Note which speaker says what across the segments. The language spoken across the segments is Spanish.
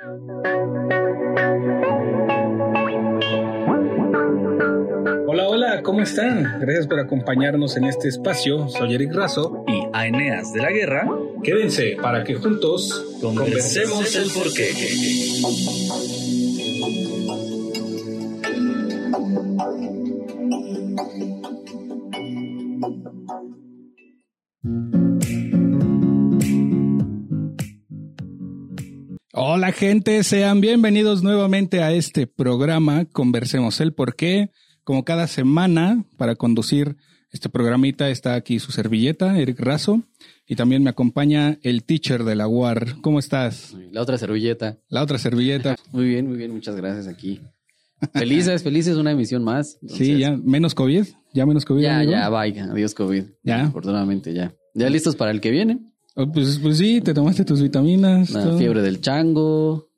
Speaker 1: Hola, hola, ¿cómo están? Gracias por acompañarnos en este espacio. Soy Eric Razo
Speaker 2: y Aeneas de la Guerra.
Speaker 1: Quédense para que juntos
Speaker 2: conversemos el porqué.
Speaker 1: Hola gente, sean bienvenidos nuevamente a este programa Conversemos el Porqué. Como cada semana, para conducir este programita está aquí su servilleta, Eric Razo, y también me acompaña el teacher de la UAR. ¿Cómo estás?
Speaker 3: La otra servilleta.
Speaker 1: La otra servilleta.
Speaker 3: muy bien, muy bien, muchas gracias aquí. Felices, felices, una emisión más.
Speaker 1: sí, ya menos COVID, ya menos COVID.
Speaker 3: Ya, ya, vaya, adiós COVID. Ya. Afortunadamente ya. ¿Ya listos para el que viene?
Speaker 1: Oh, pues, pues sí, te tomaste tus vitaminas.
Speaker 3: La fiebre del chango,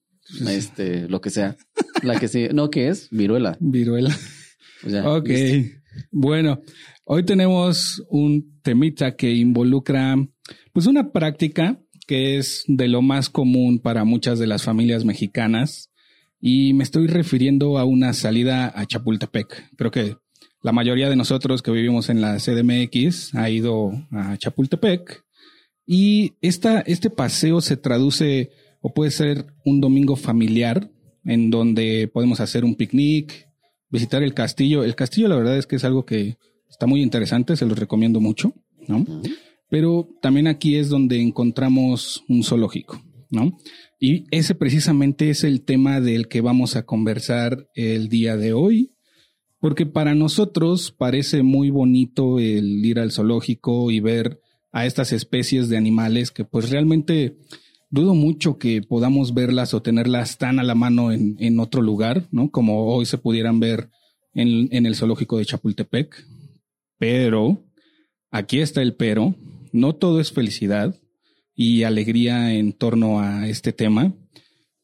Speaker 3: este, lo que sea. La que sí, no, ¿qué es? Viruela.
Speaker 1: Viruela. Pues ok. Bueno, hoy tenemos un temita que involucra, pues una práctica que es de lo más común para muchas de las familias mexicanas y me estoy refiriendo a una salida a Chapultepec. Creo que la mayoría de nosotros que vivimos en la CDMX ha ido a Chapultepec y esta, este paseo se traduce o puede ser un domingo familiar en donde podemos hacer un picnic, visitar el castillo. El castillo la verdad es que es algo que está muy interesante, se los recomiendo mucho, ¿no? Pero también aquí es donde encontramos un zoológico, ¿no? Y ese precisamente es el tema del que vamos a conversar el día de hoy, porque para nosotros parece muy bonito el ir al zoológico y ver a estas especies de animales que pues realmente dudo mucho que podamos verlas o tenerlas tan a la mano en, en otro lugar, ¿no? Como hoy se pudieran ver en, en, el zoológico de Chapultepec. Pero, aquí está el pero, no todo es felicidad y alegría en torno a este tema,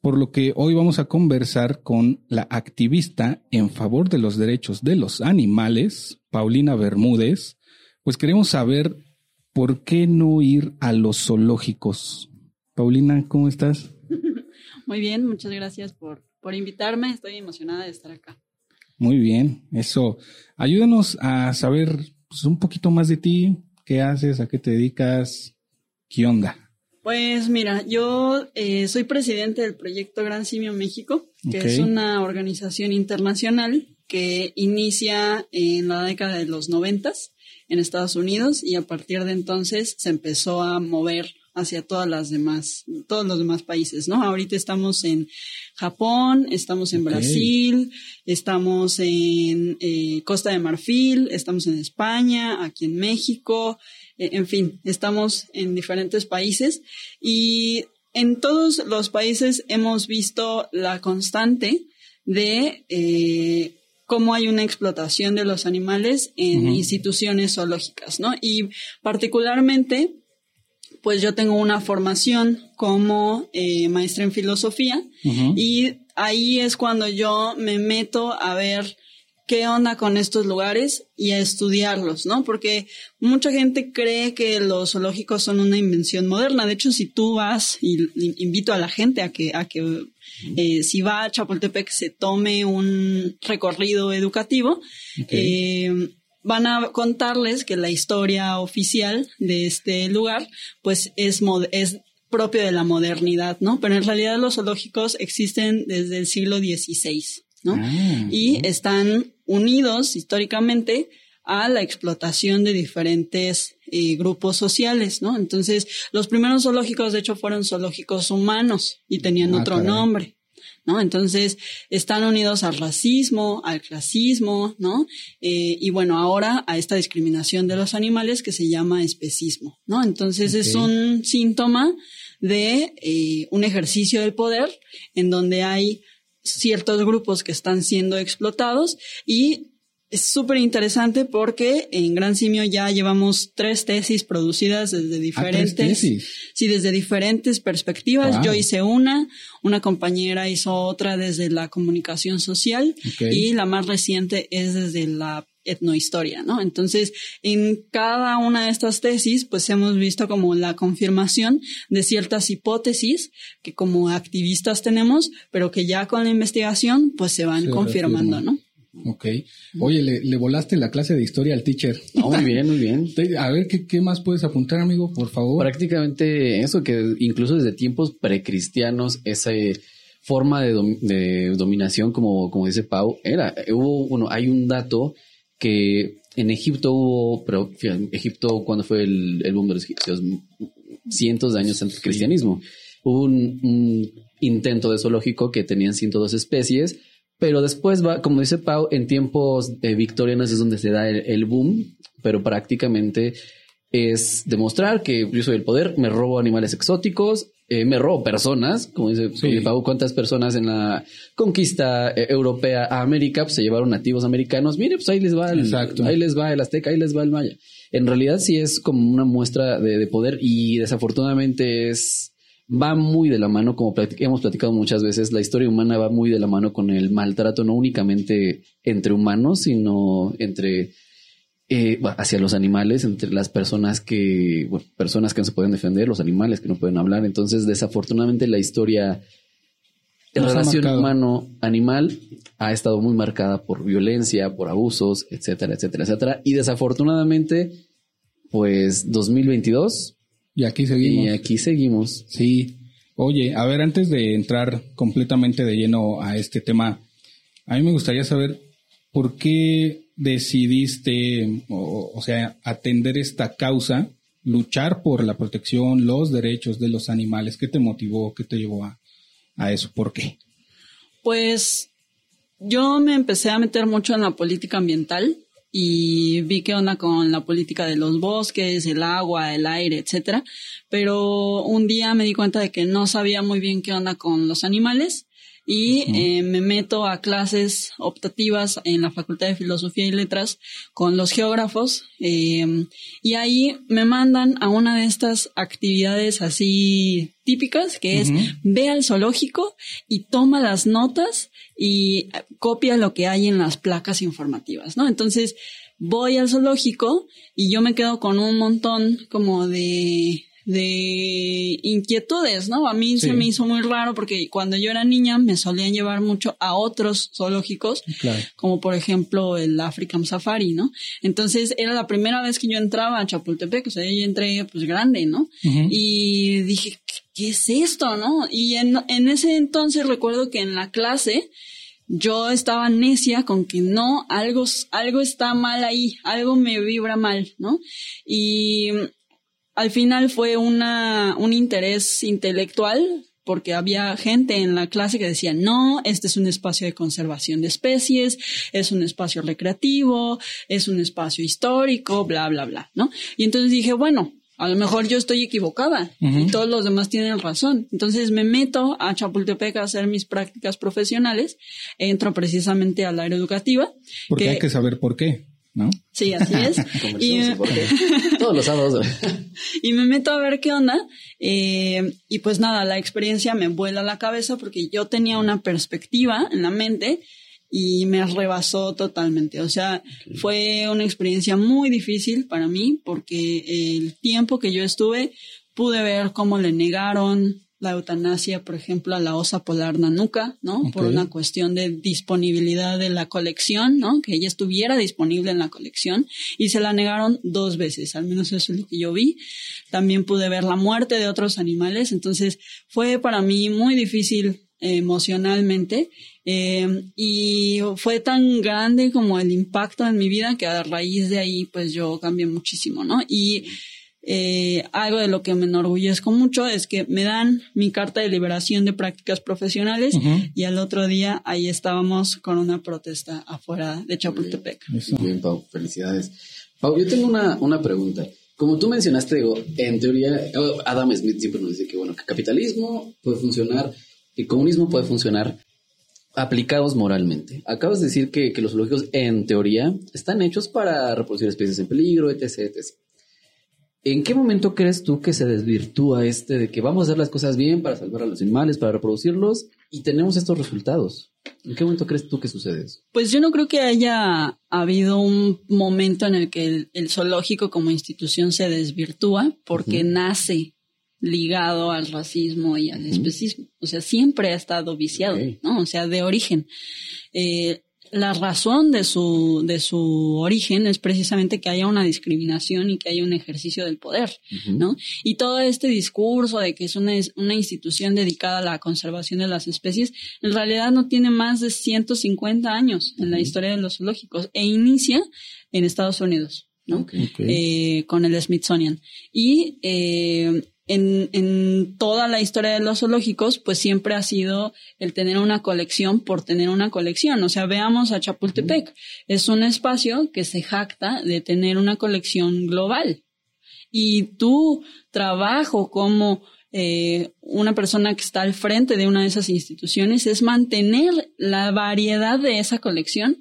Speaker 1: por lo que hoy vamos a conversar con la activista en favor de los derechos de los animales, Paulina Bermúdez, pues queremos saber por qué no ir a los zoológicos. Paulina, ¿cómo estás?
Speaker 4: Muy bien, muchas gracias por, por invitarme. Estoy emocionada de estar acá.
Speaker 1: Muy bien, eso. Ayúdanos a saber pues, un poquito más de ti, qué haces, a qué te dedicas, qué onda.
Speaker 4: Pues mira, yo eh, soy presidente del proyecto Gran Simio México, que es una organización internacional que inicia en la década de los noventas en Estados Unidos y a partir de entonces se empezó a mover hacia todas las demás, todos los demás países, ¿no? Ahorita estamos en Japón, estamos en Brasil, estamos en eh, Costa de Marfil, estamos en España, aquí en México, eh, en fin, estamos en diferentes países y en todos los países hemos visto la constante de eh, cómo hay una explotación de los animales en instituciones zoológicas, ¿no? Y particularmente, pues yo tengo una formación como eh, maestra en filosofía y ahí es cuando yo me meto a ver qué onda con estos lugares y a estudiarlos, ¿no? Porque mucha gente cree que los zoológicos son una invención moderna. De hecho, si tú vas y invito a la gente a que, a que eh, si va a Chapultepec se tome un recorrido educativo, eh, van a contarles que la historia oficial de este lugar, pues es, es propio de la modernidad, ¿no? Pero en realidad los zoológicos existen desde el siglo XVI, ¿no? Ah, y están unidos históricamente a la explotación de diferentes eh, grupos sociales, ¿no? Entonces, los primeros zoológicos, de hecho, fueron zoológicos humanos y tenían ah, otro nombre. ¿No? Entonces, están unidos al racismo, al clasismo, ¿no? Eh, y bueno, ahora a esta discriminación de los animales que se llama especismo, ¿no? Entonces, es un síntoma de eh, un ejercicio del poder en donde hay ciertos grupos que están siendo explotados y es súper interesante porque en Gran Simio ya llevamos tres tesis producidas desde ah, diferentes, sí, desde diferentes perspectivas. Yo hice una, una compañera hizo otra desde la comunicación social y la más reciente es desde la etnohistoria, ¿no? Entonces, en cada una de estas tesis, pues hemos visto como la confirmación de ciertas hipótesis que como activistas tenemos, pero que ya con la investigación, pues se van confirmando, ¿no?
Speaker 1: Ok. Oye, le, volaste la clase de historia al teacher.
Speaker 3: muy bien, muy bien.
Speaker 1: A ver, ¿qué, ¿qué, más puedes apuntar, amigo, por favor?
Speaker 3: Prácticamente eso, que incluso desde tiempos precristianos, esa forma de, de dominación, como, como dice Pau, era, hubo, bueno, hay un dato que en Egipto hubo, pero Egipto cuando fue el, el boom de los egipcios, cientos de años antes del cristianismo, hubo un, intento de zoológico que tenían 102 especies, pero después va, como dice Pau, en tiempos de victorianos es donde se da el boom, pero prácticamente es demostrar que yo soy el poder, me robo animales exóticos, eh, me robo personas, como dice Pau, cuántas personas en la conquista eh, europea a América pues, se llevaron nativos americanos. Mire, pues ahí les va el, ahí les va el azteca, ahí les va el maya. En realidad sí es como una muestra de, poder y desafortunadamente es va muy de la mano, como hemos platicado muchas veces, la historia humana va muy de la mano con el maltrato, no únicamente entre humanos, sino entre eh, hacia los animales, entre las personas que, bueno, personas que no se pueden defender, los animales que no pueden hablar. Entonces, desafortunadamente, la historia de relación humano-animal ha estado muy marcada por violencia, por abusos, etcétera, etcétera, etcétera. Y desafortunadamente, pues 2022.
Speaker 1: Y aquí seguimos.
Speaker 3: Y aquí seguimos.
Speaker 1: Sí. Oye, a ver, antes de entrar completamente de lleno a este tema, a mí me gustaría saber por qué decidiste, o, sea, atender esta causa, luchar por la protección, los derechos de los animales? ¿Qué te motivó? ¿Qué te llevó a, a eso? ¿Por qué?
Speaker 4: Pues yo me empecé a meter mucho en la política ambiental y vi qué onda con la política de los bosques, el agua, el aire, etcétera. Pero un día me di cuenta de que no sabía muy bien qué onda con los animales y eh, me meto a clases optativas en la Facultad de Filosofía y Letras con los geógrafos em, y ahí me mandan a una de estas actividades así típicas que es ve al zoológico y toma las notas y copia lo que hay en las placas informativas, ¿no? Entonces voy al zoológico y yo me quedo con un montón como de de inquietudes, ¿no? A mí se me hizo muy raro porque cuando yo era niña me solían llevar mucho a otros zoológicos, como por ejemplo el African Safari, ¿no? Entonces era la primera vez que yo entraba a Chapultepec, o sea, yo entré pues grande, ¿no? Y dije, ¿qué es esto, no? Y en, en ese entonces recuerdo que en la clase yo estaba necia con que no, algo, algo está mal ahí, algo me vibra mal, ¿no? Y al final fue una, un interés intelectual porque había gente en la clase que decía, no, este es un espacio de conservación de especies, es un espacio recreativo, es un espacio histórico, bla, bla, bla, ¿no? Y entonces dije, bueno, a lo mejor yo estoy equivocada y todos los demás tienen razón. Entonces me meto a Chapultepec a hacer mis prácticas profesionales, entro precisamente al área educativa.
Speaker 1: Porque hay que saber por qué. ¿No?
Speaker 4: Sí, así es.
Speaker 3: y, Todos los sábados.
Speaker 4: y me meto a ver qué onda. Eh, y pues nada, la experiencia me vuela la cabeza porque yo tenía una perspectiva en la mente y me rebasó totalmente. O sea, fue una experiencia muy difícil para mí porque el tiempo que yo estuve pude ver cómo le negaron la eutanasia, por ejemplo, a la osa polar nanuca, ¿no? Por una cuestión de disponibilidad de la colección, ¿no? Que ella estuviera disponible en la colección y se la negaron dos veces, al menos eso es lo que yo vi. También pude ver la muerte de otros animales, entonces fue para mí muy difícil emocionalmente eh, y fue tan grande como el impacto en mi vida que a raíz de ahí pues yo cambié muchísimo, ¿no? Y eh, algo de lo que me enorgullezco mucho es que me dan mi carta de liberación de prácticas profesionales y al otro día ahí estábamos con una protesta afuera de Chapultepec.
Speaker 3: Muy bien, Pau, felicidades. Pau, yo tengo una, una pregunta. Como tú mencionaste, en teoría, oh, Adam Smith siempre nos dice que, bueno, que capitalismo puede funcionar, que comunismo puede funcionar aplicados moralmente. Acabas de decir que, que los zoológicos, en teoría, están hechos para reproducir especies en peligro, etc, etc. ¿En qué momento crees tú que se desvirtúa este de que vamos a hacer las cosas bien para salvar a los animales, para reproducirlos y tenemos estos resultados? ¿En qué momento crees tú que sucede eso?
Speaker 4: Pues yo no creo que haya habido un momento en el que el, zoológico como institución se desvirtúa porque nace ligado al racismo y al especismo. O sea, siempre ha estado viciado, ¿no? O sea, de origen. Eh, la razón de su, de su origen es precisamente que haya una discriminación y que haya un ejercicio del poder, ¿no? Y todo este discurso de que es una, una institución dedicada a la conservación de las especies, en realidad no tiene más de 150 años en la historia de los zoológicos e inicia en Estados Unidos, ¿no? Eh, con el Smithsonian. Y eh, en, en, toda la historia de los zoológicos, pues siempre ha sido el tener una colección por tener una colección. O sea, veamos a Chapultepec. Es un espacio que se jacta de tener una colección global. Y tu trabajo como eh, una persona que está al frente de una de esas instituciones es mantener la variedad de esa colección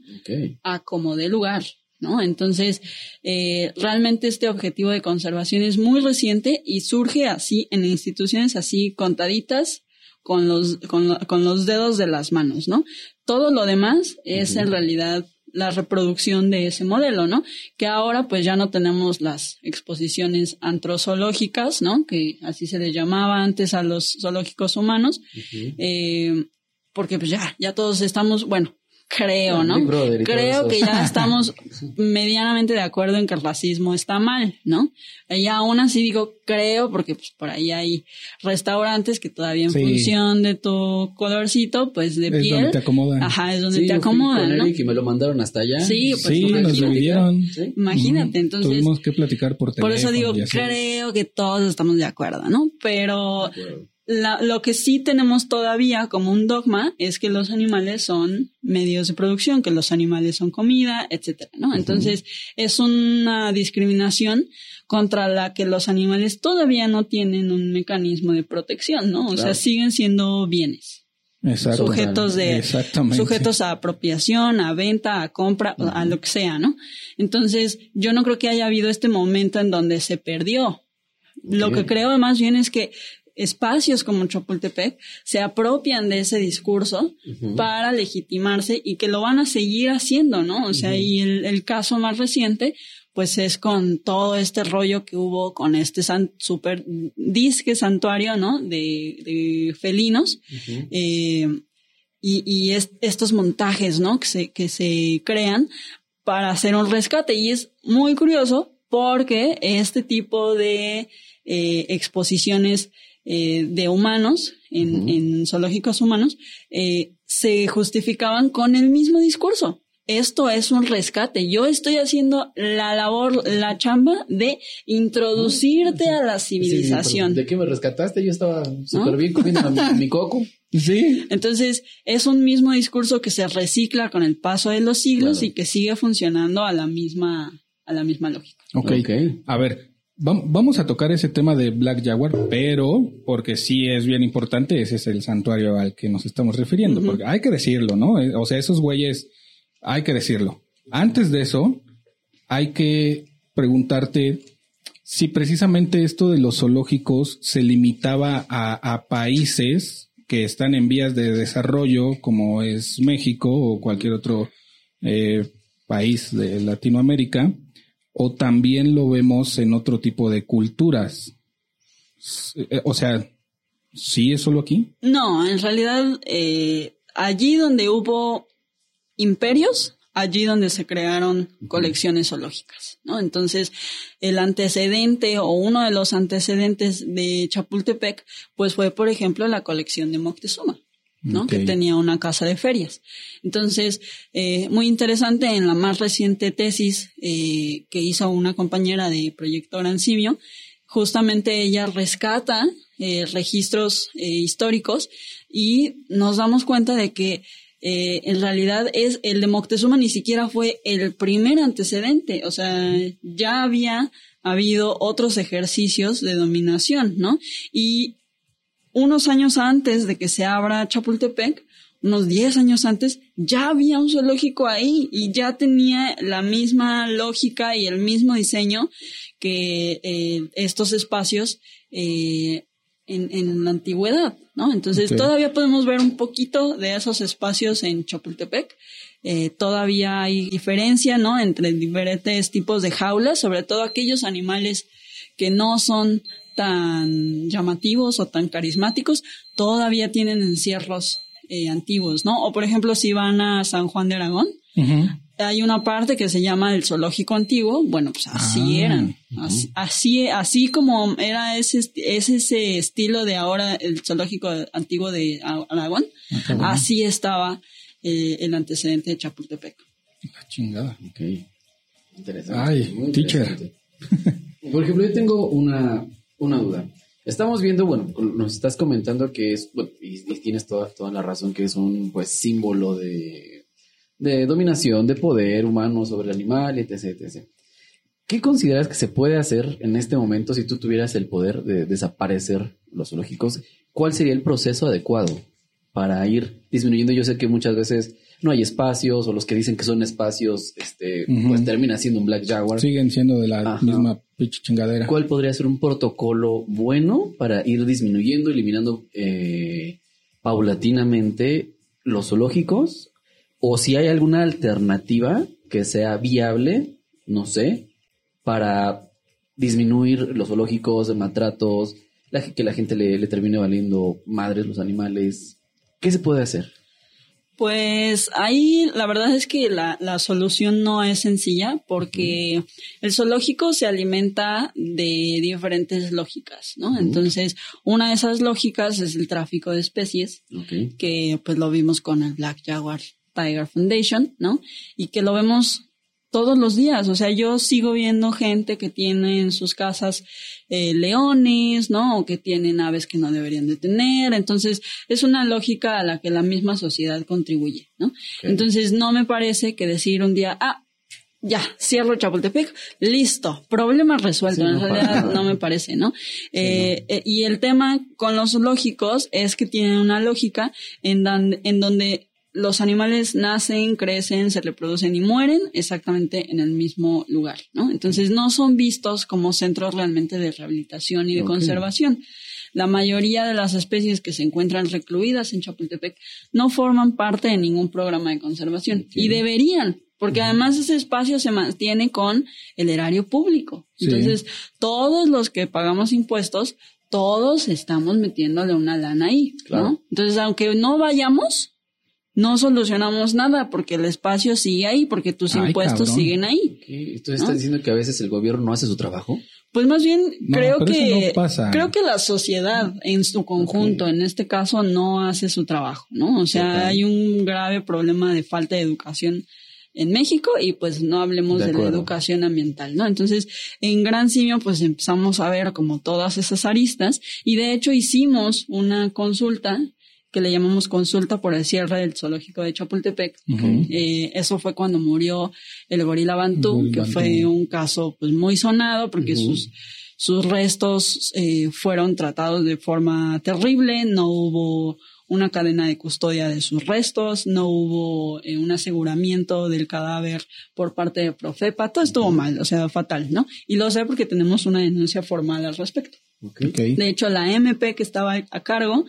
Speaker 4: a como de lugar. ¿No? Entonces, eh, realmente este objetivo de conservación es muy reciente y surge así en instituciones así contaditas con los, con, los dedos de las manos, ¿no? Todo lo demás es en realidad la reproducción de ese modelo, ¿no? Que ahora pues ya no tenemos las exposiciones antrozoológicas, ¿no? Que así se les llamaba antes a los zoológicos humanos, eh, porque pues ya, ya todos estamos, bueno, creo, ¿no? Creo que ya estamos medianamente de acuerdo en que el racismo está mal, ¿no? Y aún así digo creo porque pues, por ahí hay restaurantes que todavía en función de tu colorcito, pues de piel. Es donde
Speaker 1: te acomodan.
Speaker 4: Ajá, es donde te acomodan, ¿no?
Speaker 3: Y me lo mandaron hasta allá.
Speaker 4: Sí,
Speaker 1: pues sí, nos dividieron.
Speaker 4: Imagínate, entonces.
Speaker 1: Tuvimos que platicar por teléfono.
Speaker 4: Por eso digo, creo que todos estamos de acuerdo, ¿no? Pero lo que sí tenemos todavía como un dogma es que los animales son medios de producción, que los animales son comida, etcétera, ¿no? Entonces, es una discriminación contra la que los animales todavía no tienen un mecanismo de protección, ¿no? O sea, siguen siendo bienes. Sujetos de sujetos a apropiación, a venta, a compra, a lo que sea, ¿no? Entonces, yo no creo que haya habido este momento en donde se perdió. Lo que creo más bien es que espacios como Chapultepec se apropian de ese discurso para legitimarse y que lo van a seguir haciendo, ¿no? O sea, y el, caso más reciente, pues es con todo este rollo que hubo con este super disque santuario, ¿no? De, felinos. Eh, y, y estos montajes, ¿no? Que se, que se crean para hacer un rescate. Y es muy curioso porque este tipo de eh, exposiciones eh, de humanos, en, zoológicos humanos, eh, se justificaban con el mismo discurso. Esto es un rescate. Yo estoy haciendo la labor, la chamba de introducirte a la civilización.
Speaker 3: ¿De qué me rescataste? Yo estaba súper bien comiendo mi, coco.
Speaker 1: Sí.
Speaker 4: Entonces, es un mismo discurso que se recicla con el paso de los siglos y que sigue funcionando a la misma, a la misma lógica.
Speaker 1: Ok. okay. A ver, Vamos a tocar ese tema de Black Jaguar, pero porque sí es bien importante, ese es el santuario al que nos estamos refiriendo, porque hay que decirlo, ¿no? Eh, o sea, esos güeyes, hay que decirlo. Antes de eso, hay que preguntarte si precisamente esto de los zoológicos se limitaba a, países que están en vías de desarrollo, como es México o cualquier otro eh, país de Latinoamérica, o también lo vemos en otro tipo de culturas. Eh, o sea, ¿sí es solo aquí?
Speaker 4: No, en realidad eh, allí donde hubo imperios, allí donde se crearon colecciones zoológicas, ¿no? Entonces, el antecedente o uno de los antecedentes de Chapultepec, pues fue, por ejemplo, la colección de Moctezuma. ¿No? Que tenía una casa de ferias. Entonces, eh, muy interesante en la más reciente tesis eh, que hizo una compañera de Proyecto Arancibio, justamente ella rescata eh, registros históricos y nos damos cuenta de que en realidad es el de Moctezuma ni siquiera fue el primer antecedente, o sea, ya había habido otros ejercicios de dominación, ¿no? Y unos años antes de que se abra Chapultepec, unos 10 años antes, ya había un zoológico ahí y ya tenía la misma lógica y el mismo diseño que eh, estos espacios eh, en, en, la antigüedad, ¿no? Entonces todavía podemos ver un poquito de esos espacios en Chapultepec. Eh, todavía hay diferencia, ¿no? Entre diferentes tipos de jaulas, sobre todo aquellos animales que no son tan llamativos o tan carismáticos, todavía tienen encierros eh, antiguos, ¿no? O por ejemplo, si van a San Juan de Aragón, hay una parte que se llama el zoológico antiguo, bueno, pues así ah, eran, así, así, como era ese, ese estilo de ahora el zoológico antiguo de Aragón, ah, así estaba eh, el antecedente de Chapultepec.
Speaker 1: La chingada.
Speaker 3: Ok. Interesante. Ay, teacher. Por ejemplo, yo tengo una, una duda. Estamos viendo, bueno, nos estás comentando que es, y, tienes toda, toda la razón, que es un pues símbolo de, de dominación, de poder humano sobre el animal, etc, etc. ¿Qué consideras que se puede hacer en este momento si tú tuvieras el poder de desaparecer los zoológicos? ¿Cuál sería el proceso adecuado para ir disminuyendo? Yo sé que muchas veces no hay espacios o los que dicen que son espacios, este, pues termina siendo un Black Jaguar.
Speaker 1: Siguen siendo de la misma chingadera.
Speaker 3: ¿Cuál podría ser un protocolo bueno para ir disminuyendo, eliminando eh, paulatinamente los zoológicos? O si hay alguna alternativa que sea viable, no sé, para disminuir los zoológicos, de maltratos, que la gente le, le termine valiendo madres los animales. ¿Qué se puede hacer?
Speaker 4: Pues ahí la verdad es que la, la solución no es sencilla porque el zoológico se alimenta de diferentes lógicas, ¿no? Entonces, una de esas lógicas es el tráfico de especies, que pues lo vimos con el Black Jaguar Tiger Foundation, ¿no? Y que lo vemos todos los días. O sea, yo sigo viendo gente que tiene en sus casas eh, leones, ¿no? O que tienen aves que no deberían de tener. Entonces, es una lógica a la que la misma sociedad contribuye, ¿no? Entonces, no me parece que decir un día, ah, ya, cierro Chapultepec, listo, problema resuelto. en realidad no me parece, ¿no? Eh, eh, y el tema con los lógicos es que tienen una lógica en, en donde los animales nacen, crecen, se reproducen y mueren exactamente en el mismo lugar, ¿no? Entonces no son vistos como centros realmente de rehabilitación y de conservación. La mayoría de las especies que se encuentran recluidas en Chapultepec no forman parte de ningún programa de conservación y deberían, porque además ese espacio se mantiene con el erario público. Entonces, todos los que pagamos impuestos, todos estamos metiéndole una lana ahí, ¿no? Entonces, aunque no vayamos, no solucionamos nada porque el espacio sigue ahí, porque tus impuestos siguen ahí.
Speaker 3: Entonces estás diciendo que a veces el gobierno no hace su trabajo.
Speaker 4: Pues más bien creo que creo que la sociedad en su conjunto, en este caso, no hace su trabajo, ¿no? O sea, hay un grave problema de falta de educación en México y pues no hablemos de, de, la educación ambiental, ¿no? Entonces, en Gran Simio pues empezamos a ver como todas esas aristas y de hecho hicimos una consulta que le llamamos consulta por el cierre del zoológico de Chapultepec. Eh, eso fue cuando murió el gorila Bantú, que fue un caso pues muy sonado porque sus, sus restos eh, fueron tratados de forma terrible, no hubo una cadena de custodia de sus restos, no hubo eh, un aseguramiento del cadáver por parte de Profepa, todo estuvo mal, o sea, fatal, ¿no? Y lo sé porque tenemos una denuncia formal al respecto. De hecho, la MP que estaba a cargo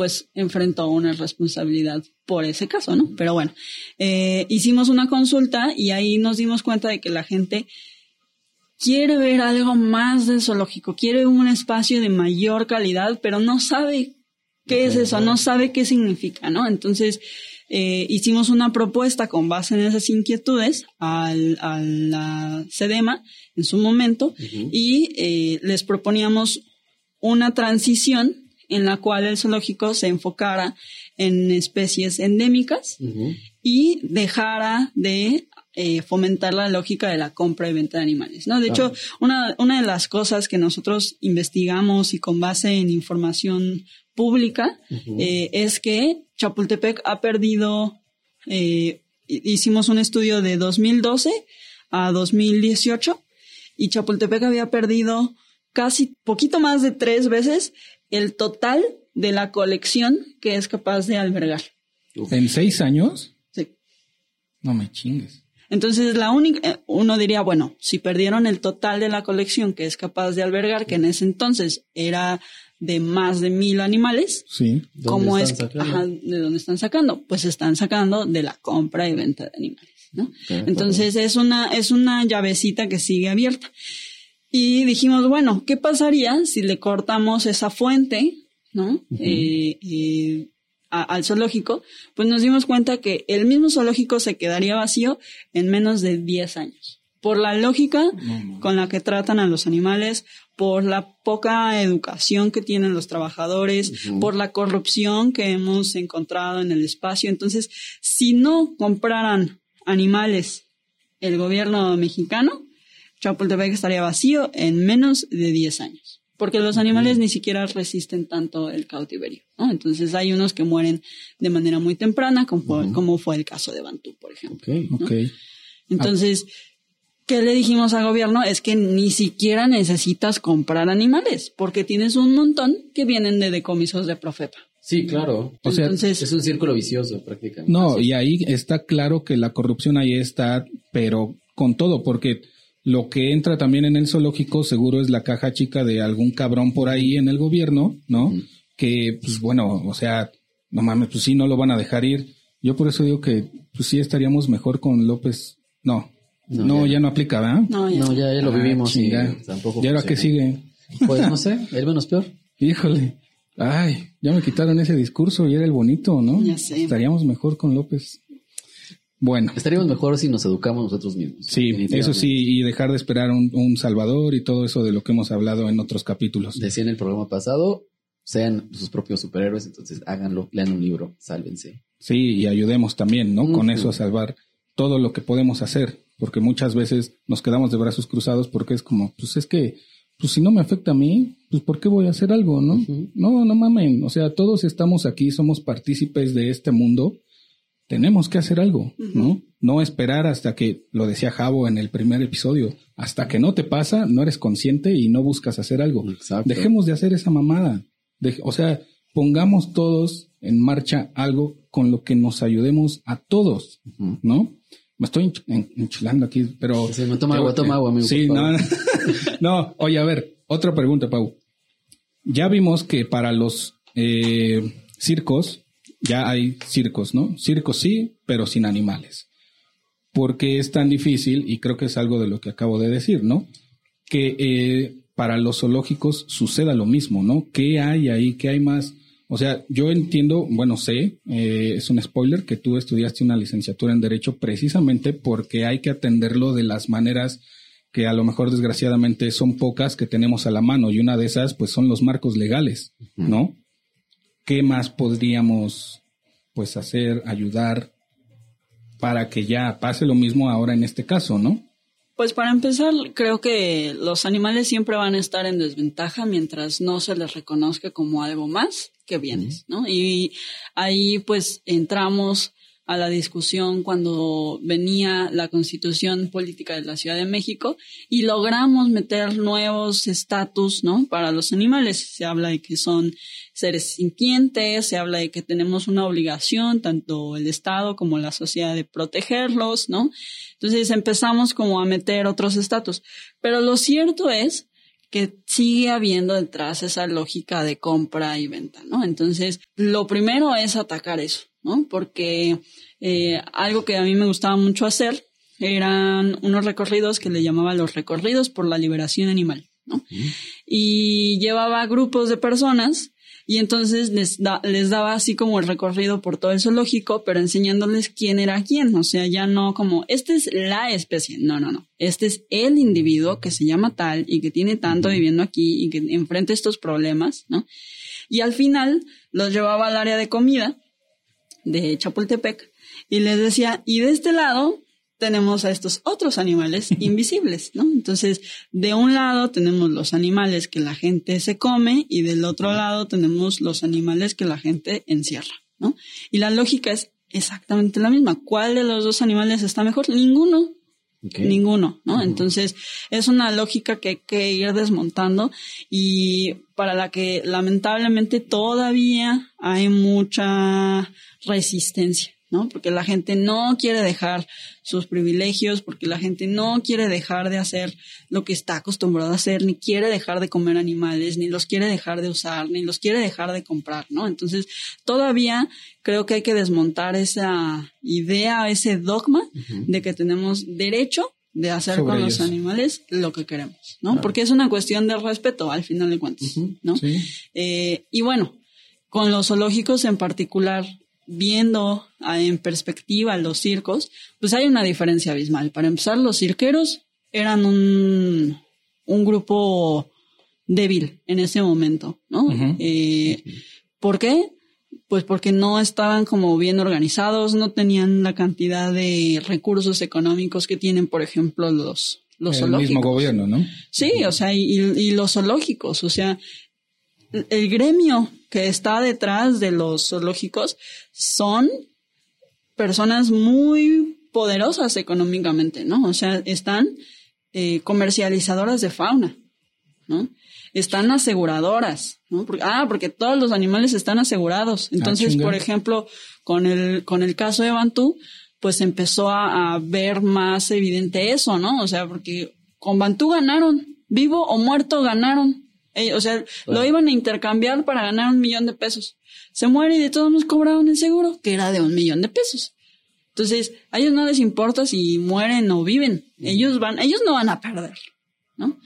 Speaker 4: pues enfrentó una responsabilidad por ese caso, ¿no? Pero bueno, eh, hicimos una consulta y ahí nos dimos cuenta de que la gente quiere ver algo más de zoológico, quiere un espacio de mayor calidad, pero no sabe qué es eso, no sabe qué significa, ¿no? Entonces, eh, hicimos una propuesta con base en esas inquietudes al, a la SEDEMA en su momento y eh, les proponíamos una transición en la cual el zoológico se enfocara en especies endémicas y dejara de eh, fomentar la lógica de la compra y venta de animales, ¿no? De hecho, una, una de las cosas que nosotros investigamos y con base en información pública eh, es que Chapultepec ha perdido, eh, hicimos un estudio de 2012 a 2018 y Chapultepec había perdido casi poquito más de tres veces el total de la colección que es capaz de albergar.
Speaker 1: ¿En seis años?
Speaker 4: Sí.
Speaker 1: No me chingues.
Speaker 4: Entonces, la única, eh, uno diría, bueno, si perdieron el total de la colección que es capaz de albergar, que en ese entonces era de más de mil animales,
Speaker 1: sí.
Speaker 4: ¿cómo es? Ajá, ¿De dónde están sacando? Pues están sacando de la compra y venta de animales, ¿no? Entonces, es una, es una llavecita que sigue abierta. Y dijimos, bueno, ¿qué pasaría si le cortamos esa fuente, ¿no? eh, eh, al zoológico, pues nos dimos cuenta que el mismo zoológico se quedaría vacío en menos de 10 años. Por la lógica con la que tratan a los animales, por la poca educación que tienen los trabajadores, por la corrupción que hemos encontrado en el espacio. Entonces, si no compraran animales el gobierno mexicano, Chapultepec estaría vacío en menos de 10 años porque los animales ni siquiera resisten tanto el cautiverio, ¿no? Entonces hay unos que mueren de manera muy temprana, como, fue el caso de Bantú, por ejemplo. Entonces, ¿qué le dijimos al gobierno? Es que ni siquiera necesitas comprar animales, porque tienes un montón que vienen de decomisos de Profepa.
Speaker 3: Sí, claro. O sea, es un círculo vicioso prácticamente.
Speaker 1: No, y ahí está claro que la corrupción ahí está, pero con todo, porque lo que entra también en el zoológico seguro es la caja chica de algún cabrón por ahí en el gobierno, ¿no? Que, pues bueno, o sea, no mames, pues sí, no lo van a dejar ir. Yo por eso digo que, pues sí, estaríamos mejor con López. No, no, ya. no aplica, ¿verdad?
Speaker 3: No, ya, no, ya, lo vivimos y
Speaker 1: tampoco. ¿Y ahora qué sigue?
Speaker 3: Pues no sé, el menos peor.
Speaker 1: Híjole. Ay, ya me quitaron ese discurso y era el bonito, ¿no?
Speaker 4: Ya sé.
Speaker 1: Estaríamos mejor con López. Bueno.
Speaker 3: Estaríamos mejor si nos educamos nosotros mismos.
Speaker 1: Sí, eso sí, y dejar de esperar un, un, salvador y todo eso de lo que hemos hablado en otros capítulos.
Speaker 3: Decía en el programa pasado, sean sus propios superhéroes, entonces háganlo, lean un libro, sálvense.
Speaker 1: Sí, y ayudemos también, ¿no? Con eso a salvar todo lo que podemos hacer, porque muchas veces nos quedamos de brazos cruzados porque es como, pues es que, pues si no me afecta a mí, pues ¿por qué voy a hacer algo, no? No, no mamen, o sea, todos estamos aquí, somos partícipes de este mundo tenemos que hacer algo, ¿no? No esperar hasta que, lo decía Javo en el primer episodio, hasta que no te pasa, no eres consciente y no buscas hacer algo. Dejemos de hacer esa mamada. o sea, pongamos todos en marcha algo con lo que nos ayudemos a todos, ¿no? Me estoy enchilando aquí, pero...
Speaker 3: Sí, me toma agua, toma agua, amigo.
Speaker 1: Sí, no, no, oye, a ver, otra pregunta, Pau. Ya vimos que para los eh, circos ya hay circos, ¿no? Circos sí, pero sin animales. Porque es tan difícil, y creo que es algo de lo que acabo de decir, ¿no? Que eh, para los zoológicos suceda lo mismo, ¿no? ¿Qué hay ahí? ¿Qué hay más? O sea, yo entiendo, bueno, sé, eh, es un spoiler, que tú estudiaste una licenciatura en Derecho precisamente porque hay que atenderlo de las maneras que a lo mejor desgraciadamente son pocas que tenemos a la mano y una de esas pues son los marcos legales, ¿no? ¿Qué más podríamos pues hacer, ayudar para que ya pase lo mismo ahora en este caso, ¿no?
Speaker 4: Pues para empezar, creo que los animales siempre van a estar en desventaja mientras no se les reconozca como algo más que bienes, ¿no? Y ahí pues entramos a la discusión cuando venía la constitución política de la Ciudad de México y logramos meter nuevos estatus, ¿no? Para los animales. Se habla de que son seres sintientes, se habla de que tenemos una obligación, tanto el Estado como la sociedad, de protegerlos, ¿no? Entonces empezamos como a meter otros estatus. Pero lo cierto es que sigue habiendo detrás esa lógica de compra y venta, ¿no? Entonces, lo primero es atacar eso, ¿no? Porque eh, algo que a mí me gustaba mucho hacer eran unos recorridos que le llamaba los recorridos por la liberación animal, ¿no? Y llevaba grupos de personas y entonces les, les daba así como el recorrido por todo el zoológico, pero enseñándoles quién era quién, o sea, ya no como, esta es la especie, no, no, no, este es el individuo que se llama tal y que tiene tanto viviendo aquí y que enfrenta estos problemas, ¿no? Y al final los llevaba al área de comida de Chapultepec y les decía, y de este lado tenemos a estos otros animales invisibles, ¿no? Entonces, de un lado tenemos los animales que la gente se come y del otro lado tenemos los animales que la gente encierra, ¿no? Y la lógica es exactamente la misma. ¿Cuál de los dos animales está mejor? Ninguno. Ninguno, ¿no? Entonces, es una lógica que hay que ir desmontando y para la que lamentablemente todavía hay mucha resistencia. ¿No? Porque la gente no quiere dejar sus privilegios, porque la gente no quiere dejar de hacer lo que está acostumbrado a hacer, ni quiere dejar de comer animales, ni los quiere dejar de usar, ni los quiere dejar de comprar, ¿no? Entonces, todavía creo que hay que desmontar esa idea, ese dogma de que tenemos derecho de hacer con los animales lo que queremos, ¿no? Porque es una cuestión de respeto al final de cuentas, ¿no? Eh, y bueno, con los zoológicos en particular, viendo en perspectiva los circos, pues hay una diferencia abismal. Para empezar, los cirqueros eran un, un grupo débil en ese momento, ¿no? Eh, ¿Por qué? Pues porque no estaban como bien organizados, no tenían la cantidad de recursos económicos que tienen, por ejemplo, los, los
Speaker 1: el mismo gobierno, ¿no?
Speaker 4: Sí, o sea, y, y los zoológicos, o sea, el gremio que está detrás de los zoológicos son personas muy poderosas económicamente, ¿no? O sea, están eh, comercializadoras de fauna, ¿no? Están aseguradoras, ¿no? ah, porque todos los animales están asegurados. Ah, Entonces, por ejemplo, con el, con el caso de Bantú, pues empezó a, a ver más evidente eso, ¿no? O sea, porque con Bantú ganaron, vivo o muerto ganaron, o sea, lo iban a intercambiar para ganar un millón de pesos. Se muere y de todos nos cobraron el seguro, que era de un millón de pesos. Entonces, a ellos no les importa si mueren o viven. Ellos van, ellos no van a perder, ¿no?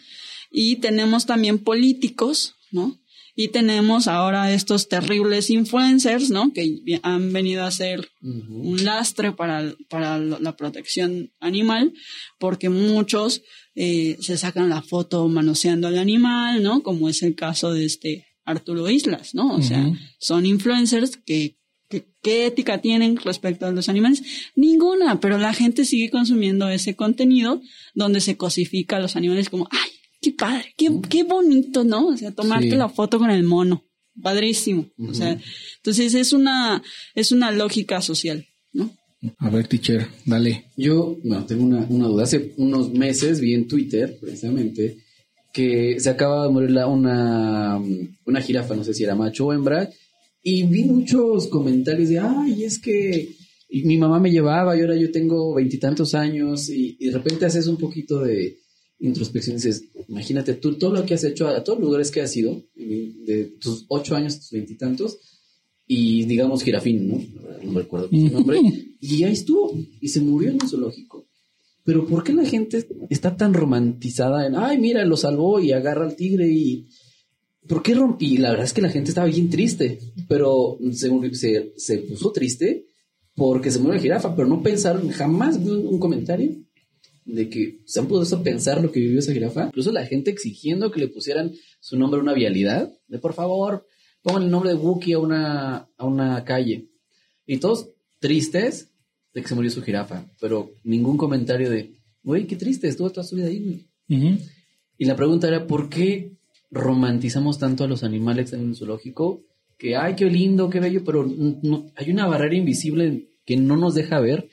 Speaker 4: Y tenemos también políticos, ¿no? Y tenemos ahora estos terribles influencers, ¿no? Que han venido a ser un lastre para, para la protección animal, porque muchos eh, se sacan la foto manoseando al animal, ¿no? Como es el caso de este Arturo Islas, ¿no? O sea, son influencers que, ¿qué ética tienen respecto a los animales? Ninguna, pero la gente sigue consumiendo ese contenido donde se cosifica a los animales como, ay, qué padre, qué, qué bonito, ¿no? O sea, tomarte la foto con el mono, padrísimo. O sea, entonces es una, es una lógica social.
Speaker 1: A ver, teacher, dale.
Speaker 3: Yo, bueno, tengo una, duda. Hace unos meses vi en Twitter, precisamente, que se acaba de morir una, una jirafa, no sé si era macho o hembra, y vi muchos comentarios de, ay, es que mi mamá me llevaba y ahora yo tengo veintitantos años, y, de repente haces un poquito de introspección dices, imagínate tú todo lo que has hecho a, todos los lugares que has ido, de tus ocho años, tus veintitantos, y digamos Girafín, ¿no? No recuerdo su nombre. Y ahí estuvo y se murió en un zoológico. Pero ¿por qué la gente está tan romantizada en, ay, mira, lo salvó y agarra al tigre y... ¿Por qué rompí? La verdad es que la gente estaba bien triste, pero se, se, se puso triste porque se murió la jirafa, pero no pensaron, jamás vi un, comentario de que se han podido pensar lo que vivió esa jirafa. Incluso la gente exigiendo que le pusieran su nombre a una vialidad, de por favor, pongan el nombre de Wookiee a una, a una calle. Y todos tristes de que se murió su jirafa, pero ningún comentario de, güey, qué triste, estuvo toda su vida ahí, güey. Y la pregunta era, ¿por qué romantizamos tanto a los animales en el zoológico? Que, ay, qué lindo, qué bello, pero no, hay una barrera invisible que no nos deja ver.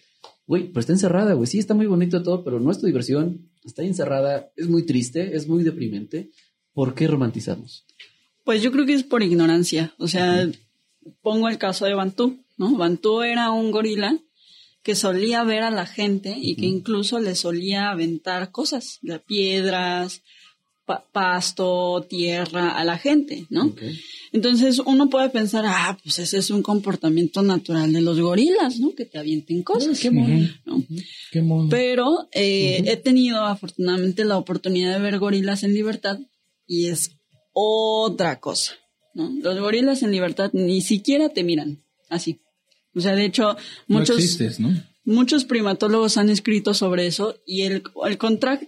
Speaker 3: Güey, pero está encerrada, güey. Sí, está muy bonito todo, pero no es tu diversión. Está encerrada, es muy triste, es muy deprimente. ¿Por qué romantizamos?
Speaker 4: Pues yo creo que es por ignorancia. O sea, pongo el caso de Bantú, ¿no? Bantú era un gorila que solía ver a la gente y que incluso le solía aventar cosas, de piedras, pasto, tierra a la gente, ¿no? Entonces uno puede pensar, ah, pues ese es un comportamiento natural de los gorilas, ¿no? Que te avienten cosas.
Speaker 1: qué mono. Qué mono.
Speaker 4: Pero eh, he tenido afortunadamente la oportunidad de ver gorilas en libertad y es otra cosa. ¿no? Los gorilas en libertad ni siquiera te miran así. O sea, de hecho, muchos, muchos primatólogos han escrito sobre eso y el, el,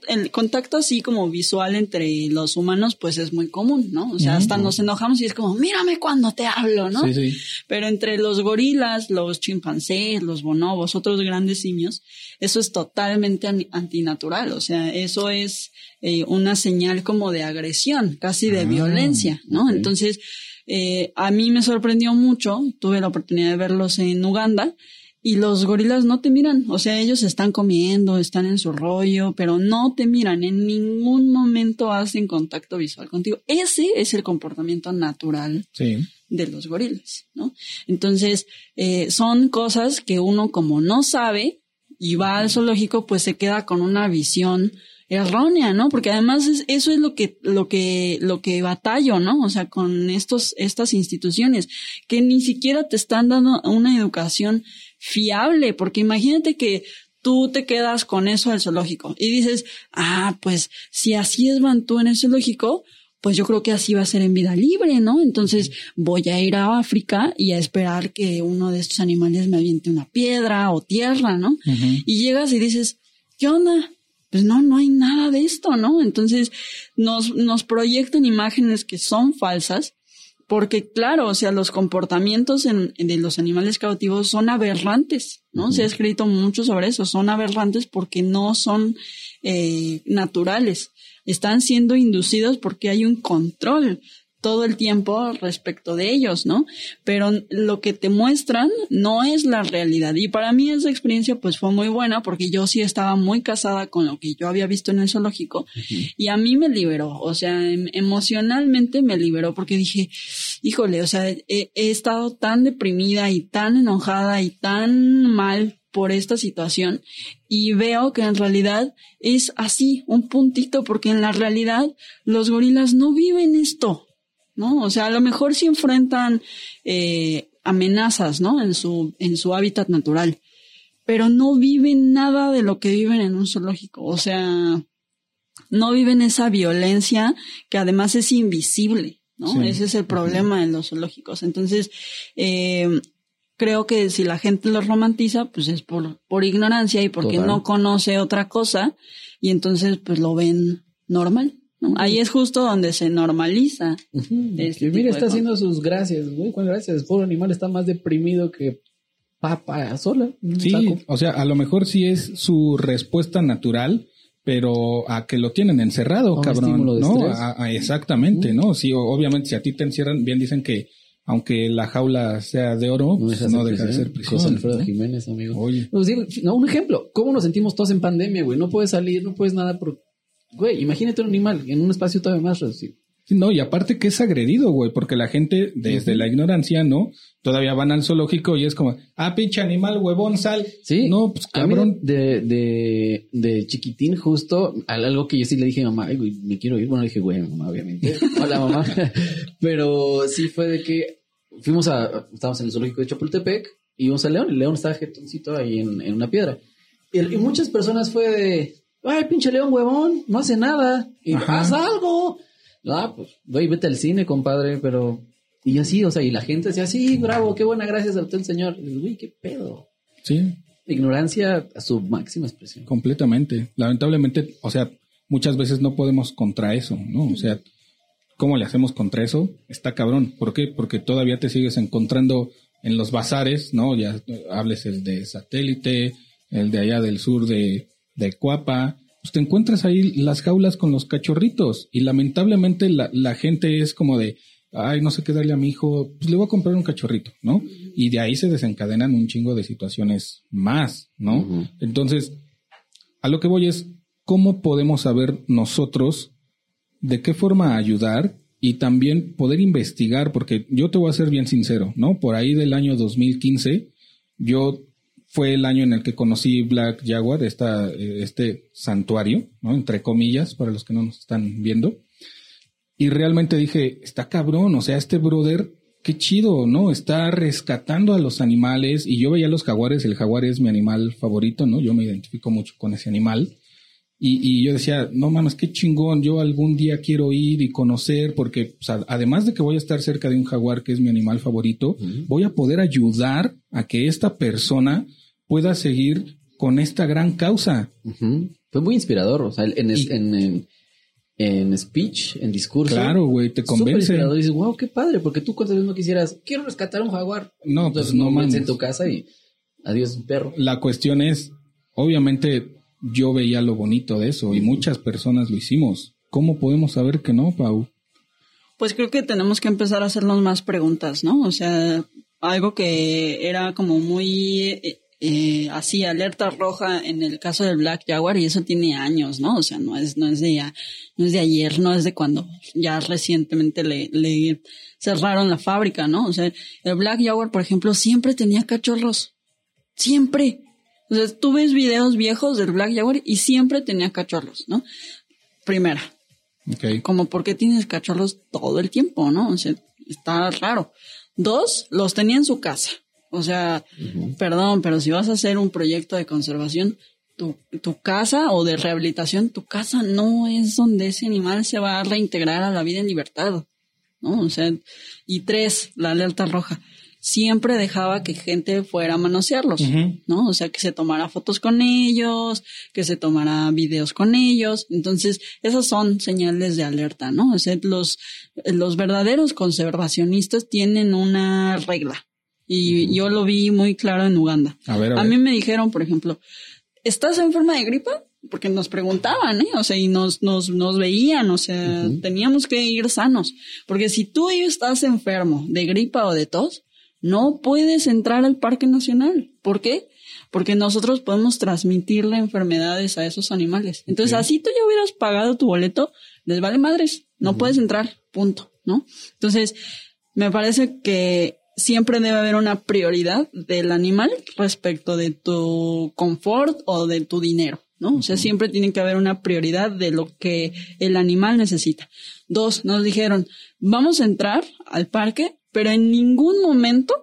Speaker 4: el contacto así como visual entre los humanos pues es muy común, ¿no? O sea, hasta nos enojamos y es como, mírame cuando te hablo, ¿no? Sí, sí. Pero entre los gorilas, los chimpancés, los bonobos, otros grandes simios, eso es totalmente antinatural. O sea, eso es eh, una señal como de agresión, casi de ah, violencia, ¿no? Entonces, eh, a mí me sorprendió mucho, tuve la oportunidad de verlos en Uganda y los gorilas no te miran, o sea, ellos están comiendo, están en su rollo, pero no te miran, en ningún momento hacen contacto visual contigo. Ese es el comportamiento natural de los gorilas, ¿no? Entonces, eh, son cosas que uno como no sabe y va al zoológico, pues se queda con una visión errónea, ¿no? Porque además eso es lo que, lo que, lo que batallo, ¿no? O sea, con estos, estas instituciones que ni siquiera te están dando una educación fiable, porque imagínate que tú te quedas con eso del zoológico y dices, ah, pues si así es Bantú en el zoológico, pues yo creo que así va a ser en vida libre, ¿no? Entonces voy a ir a África y a esperar que uno de estos animales me aviente una piedra o tierra, ¿no? Y llegas y dices, ¿qué onda? pues no, no hay nada de esto, ¿no? Entonces nos, nos proyectan imágenes que son falsas, porque claro, o sea, los comportamientos de los animales cautivos son aberrantes, ¿no? Se ha escrito mucho sobre eso, son aberrantes porque no son eh, naturales, están siendo inducidos porque hay un control todo el tiempo respecto de ellos, ¿no? Pero lo que te muestran no es la realidad. Y para mí esa experiencia pues fue muy buena porque yo sí estaba muy casada con lo que yo había visto en el zoológico y a mí me liberó, o sea, em, emocionalmente me liberó porque dije, híjole, o sea, he, he estado tan deprimida y tan enojada y tan mal por esta situación y veo que en realidad es así, un puntito, porque en la realidad los gorilas no viven esto. ¿No? O sea, a lo mejor sí enfrentan eh, amenazas, ¿no? En su, en su hábitat natural, pero no viven nada de lo que viven en un zoológico. O sea, no viven esa violencia que además es invisible, ¿no? Ese es el problema en los zoológicos. Entonces, eh, creo que si la gente los romantiza, pues es por, por ignorancia y porque no conoce otra cosa y entonces pues lo ven normal. Ahí es justo donde se normaliza.
Speaker 3: Este mira, está haciendo sus gracias, güey. ¿Cuál gracias? El pobre animal está más deprimido que papa sola.
Speaker 1: Sí, o sea, a lo mejor sí es su respuesta natural, pero a que lo tienen encerrado, cabrón, ¿no? exactamente, ¿no? Sí, obviamente si a ti te encierran, bien dicen que aunque la jaula sea de oro, no, pues, deja de ser prisión.
Speaker 3: José Alfredo Jiménez, amigo. Oye. Pues no, un ejemplo. ¿Cómo nos sentimos todos en pandemia, güey? No puedes salir, no puedes nada por Güey, imagínate un animal en un espacio todavía más reducido.
Speaker 1: No, y aparte que es agredido, güey, porque la gente desde la ignorancia, ¿no? Todavía van al zoológico y es como, ah, pinche animal, huevón, sal.
Speaker 3: Sí. No, pues cabrón. de, de, de chiquitín, justo, algo que yo sí le dije a mamá, ay, güey, me quiero ir. Bueno, le dije, güey, mamá, obviamente. Hola, mamá. Pero sí fue de que fuimos a, estábamos en el zoológico de Chapultepec y íbamos al león. El león estaba jetoncito ahí en, en una piedra. Y, y muchas personas fue de, ay, pinche león huevón, no hace nada, y haz algo. Ah, pues, güey, vete al cine, compadre, pero... Y así, o sea, y la gente decía, sí, bravo, qué buena, gracias a usted, señor. Y, güey, qué pedo.
Speaker 1: Sí.
Speaker 3: Ignorancia a su máxima expresión.
Speaker 1: Completamente. Lamentablemente, o sea, muchas veces no podemos contra eso, ¿no? O sea, ¿cómo le hacemos contra eso? Está cabrón. ¿Por qué? Porque todavía te sigues encontrando en los bazares, ¿no? Ya hables el de satélite, el de allá del sur de de Cuapa, pues te encuentras ahí las jaulas con los cachorritos y lamentablemente la, la gente es como de, ay, no sé qué darle a mi hijo, pues le voy a comprar un cachorrito, ¿no? Y de ahí se desencadenan un chingo de situaciones más, ¿no? Entonces, a lo que voy es, ¿cómo podemos saber nosotros de qué forma ayudar y también poder investigar? Porque yo te voy a ser bien sincero, ¿no? Por ahí del año 2015, yo fue el año en el que conocí Black Jaguar, esta, eh, este santuario, ¿no? Entre comillas, para los que no nos están viendo. Y realmente dije, está cabrón, o sea, este brother, qué chido, ¿no? Está rescatando a los animales y yo veía a los jaguares, el jaguar es mi animal favorito, ¿no? Yo me identifico mucho con ese animal. Y, yo decía, no mames, qué chingón, yo algún día quiero ir y conocer, porque además de que voy a estar cerca de un jaguar que es mi animal favorito, voy a poder ayudar a que esta persona pueda seguir con esta gran causa.
Speaker 3: Fue muy inspirador, o sea, en, en, en, speech, en discurso.
Speaker 1: Claro, güey, te convence.
Speaker 3: Y dices, wow, qué padre, porque tú cuántas veces no quisieras, quiero rescatar un jaguar.
Speaker 1: No, pues no
Speaker 3: mames. en tu casa y adiós, perro.
Speaker 1: La cuestión es, obviamente, yo veía lo bonito de eso y muchas personas lo hicimos. ¿Cómo podemos saber que no, Pau?
Speaker 4: Pues creo que tenemos que empezar a hacernos más preguntas, ¿no? O sea, algo que era como muy eh, así alerta roja en el caso del Black Jaguar y eso tiene años, ¿no? O sea, no es, no es de ya, no es de ayer, no es de cuando ya recientemente le, le cerraron la fábrica, ¿no? O sea, el Black Jaguar, por ejemplo, siempre tenía cachorros. Siempre. O sea, tú ves videos viejos del Black Jaguar y siempre tenía cachorros, ¿no? Primera. Okay. Como porque tienes cachorros todo el tiempo, ¿no? O sea, está raro. Dos, los tenía en su casa. O sea, perdón, pero si vas a hacer un proyecto de conservación, tu, tu, casa o de rehabilitación, tu casa no es donde ese animal se va a reintegrar a la vida en libertad. ¿no? O sea, y tres, la alerta roja. Siempre dejaba que gente fuera a manosearlos, ¿no? O sea, que se tomara fotos con ellos, que se tomara videos con ellos. Entonces, esas son señales de alerta, ¿no? O sea, los, los verdaderos conservacionistas tienen una regla, y yo lo vi muy claro en Uganda. A, mí me dijeron, por ejemplo, ¿estás enferma de gripa? Porque nos preguntaban, ¿eh? O sea, y nos, nos, nos veían, o sea, teníamos que ir sanos. Porque si tú estás enfermo de gripa o de tos, no puedes entrar al Parque Nacional. ¿Por qué? Porque nosotros podemos transmitirle enfermedades a esos animales. Entonces, así tú ya hubieras pagado tu boleto, les vale madres, no puedes entrar, punto, ¿no? Entonces, me parece que siempre debe haber una prioridad del animal respecto de tu confort o de tu dinero, ¿no? O sea, siempre tiene que haber una prioridad de lo que el animal necesita. Dos, nos dijeron, vamos a entrar al parque, pero en ningún momento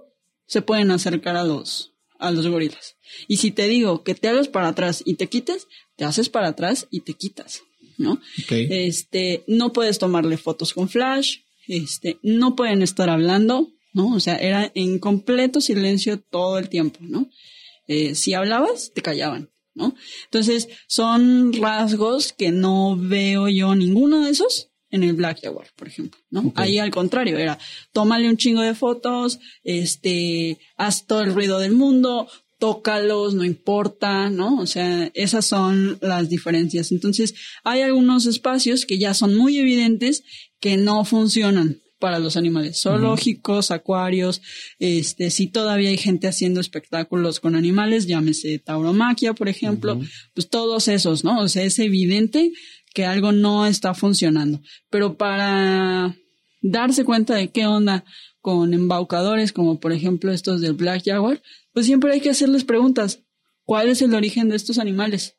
Speaker 4: se pueden acercar a los, a los gorilas. Y si te digo que te hagas para atrás y te quites, te haces para atrás y te quitas, ¿no? Este, no puedes tomarle fotos con flash, este, no pueden estar hablando, ¿no? O sea, era en completo silencio todo el tiempo, ¿no? Eh, si hablabas, te callaban, ¿no? Entonces, son rasgos que no veo yo ninguno de esos en el Black Jaguar, por ejemplo, ¿no? Ahí al contrario, era, tómale un chingo de fotos, este, haz todo el ruido del mundo, tócalos, no importa, ¿no? O sea, esas son las diferencias. Entonces, hay algunos espacios que ya son muy evidentes que no funcionan, para los animales zoológicos, acuarios, este, si todavía hay gente haciendo espectáculos con animales, llámese tauromaquia, por ejemplo, pues todos esos, ¿no? O sea, es evidente que algo no está funcionando. Pero para darse cuenta de qué onda con embaucadores, como por ejemplo estos del Black Jaguar, pues siempre hay que hacerles preguntas. ¿Cuál es el origen de estos animales?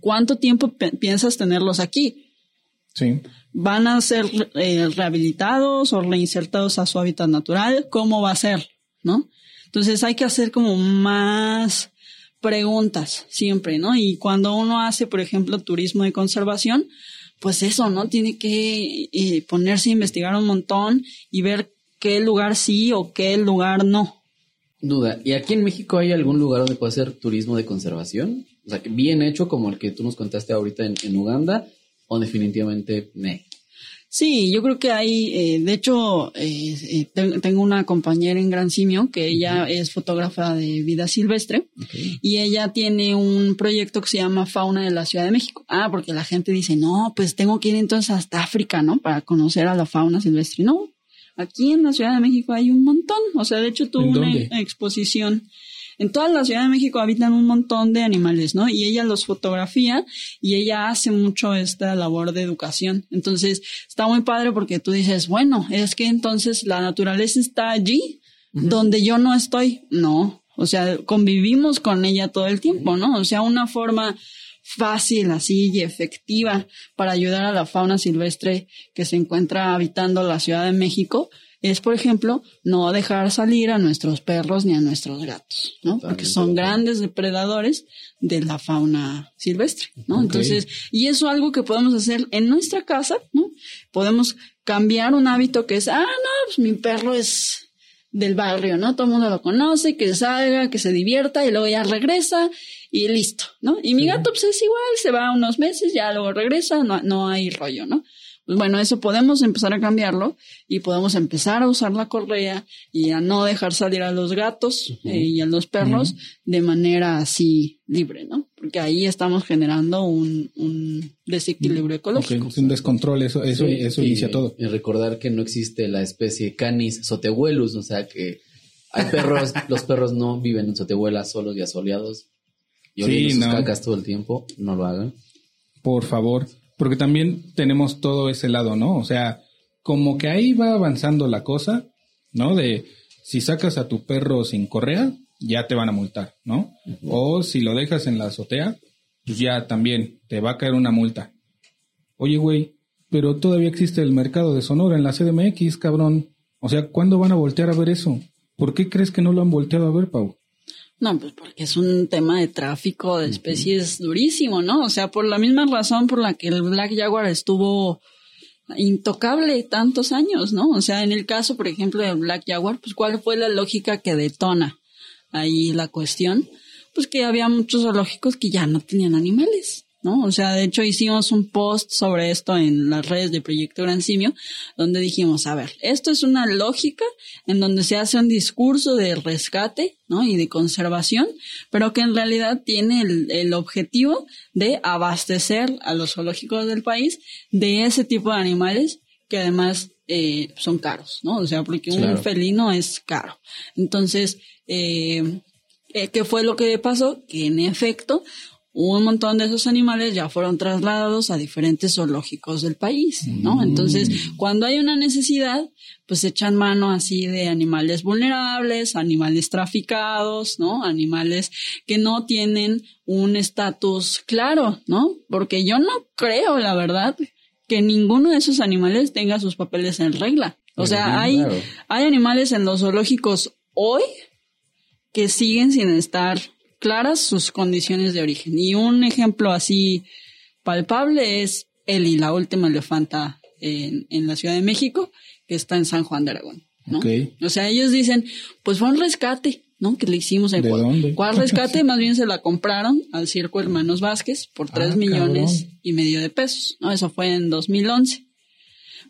Speaker 4: ¿Cuánto tiempo piensas tenerlos aquí?
Speaker 1: Sí
Speaker 4: van a ser eh, rehabilitados o reinsertados a su hábitat natural, ¿cómo va a ser? ¿No? Entonces hay que hacer como más preguntas siempre, ¿no? Y cuando uno hace, por ejemplo, turismo de conservación, pues eso, ¿no? Tiene que eh, ponerse a investigar un montón y ver qué lugar sí o qué lugar no.
Speaker 3: Duda, ¿y aquí en México hay algún lugar donde pueda hacer turismo de conservación? O sea, bien hecho como el que tú nos contaste ahorita en Uganda, o definitivamente me.
Speaker 4: Sí, yo creo que hay, eh, de hecho, eh, eh tengo una compañera en Gran Simio que ella es fotógrafa de vida silvestre y ella tiene un proyecto que se llama Fauna de la Ciudad de México. Ah, porque la gente dice, no, pues tengo que ir entonces hasta África, ¿no? Para conocer a la fauna silvestre. No, aquí en la Ciudad de México hay un montón. O sea, de hecho tuve una exposición en toda la Ciudad de México habitan un montón de animales, ¿no? Y ella los fotografía y ella hace mucho esta labor de educación. Entonces, está muy padre porque tú dices, bueno, es que entonces la naturaleza está allí donde yo no estoy. No, o sea, convivimos con ella todo el tiempo, ¿no? O sea, una forma fácil así y efectiva para ayudar a la fauna silvestre que se encuentra habitando la Ciudad de México es, por ejemplo, no dejar salir a nuestros perros ni a nuestros gatos, ¿no? Porque son grandes depredadores de la fauna silvestre, ¿no? Entonces, y eso es algo que podemos hacer en nuestra casa, ¿no? Podemos cambiar un hábito que es, ah, no, pues mi perro es del barrio, ¿no? Todo el mundo lo conoce, que salga, que se divierta y luego ya regresa y listo, ¿no? Y mi gato pues es igual, se va unos meses, ya luego regresa, no, no hay rollo, ¿no? Pues bueno, eso podemos empezar a cambiarlo y podemos empezar a usar la correa y a no dejar salir a los gatos eh, y a los perros de manera así libre, ¿no? Porque ahí estamos generando un, desequilibrio ecológico.
Speaker 1: un descontrol, eso, eso, eso inicia todo.
Speaker 3: Y recordar que no existe la especie Canis sotehuelus, o sea que Hay perros, los perros no viven en sotehuelas solos y asoleados y oliendo sus cacas todo el tiempo, no lo hagan.
Speaker 1: Por favor, porque también tenemos todo ese lado, ¿no? O sea, como que ahí va avanzando la cosa, ¿no? De si sacas a tu perro sin correa, ya te van a multar, ¿no? O si lo dejas en la azotea, pues ya también te va a caer una multa. Oye, güey, pero todavía existe el mercado de Sonora en la CDMX, cabrón. O sea, ¿cuándo van a voltear a ver eso? ¿Por qué crees que no lo han volteado a ver, Pau?
Speaker 4: No, pues porque es un tema de tráfico de especies durísimo, ¿no? O sea, por la misma razón por la que el Black Jaguar estuvo intocable tantos años, ¿no? O sea, en el caso, por ejemplo, del Black Jaguar, pues ¿cuál fue la lógica que detona ahí la cuestión? Pues que había muchos zoológicos que ya no tenían animales. ¿No? O sea, de hecho hicimos un post sobre esto en las redes de Proyecto Gran Simio, donde dijimos, a ver, esto es una lógica en donde se hace un discurso de rescate, ¿no? Y de conservación, pero que en realidad tiene el, objetivo de abastecer a los zoológicos del país de ese tipo de animales que además eh, son caros, ¿no? O sea, porque un felino es caro. Entonces, eh, eh, ¿qué fue lo que pasó? Que en efecto un montón de esos animales ya fueron trasladados a diferentes zoológicos del país, ¿no? Mm. Entonces, cuando hay una necesidad, pues echan mano así de animales vulnerables, animales traficados, ¿no? Animales que no tienen un estatus claro, ¿no? Porque yo no creo, la verdad, que ninguno de esos animales tenga sus papeles en regla. O sea, hay, hay animales en los zoológicos hoy que siguen sin estar claras sus condiciones de origen. Y un ejemplo así palpable es Eli, la última elefanta en, en la Ciudad de México, que está en San Juan de Aragón. ¿no? O sea, ellos dicen, pues fue un rescate, ¿no? Que le hicimos en ¿De ¿Cuál rescate? Más bien se la compraron al Circo Hermanos Vázquez por ah, tres millones y medio de pesos, ¿no? Eso fue en 2011.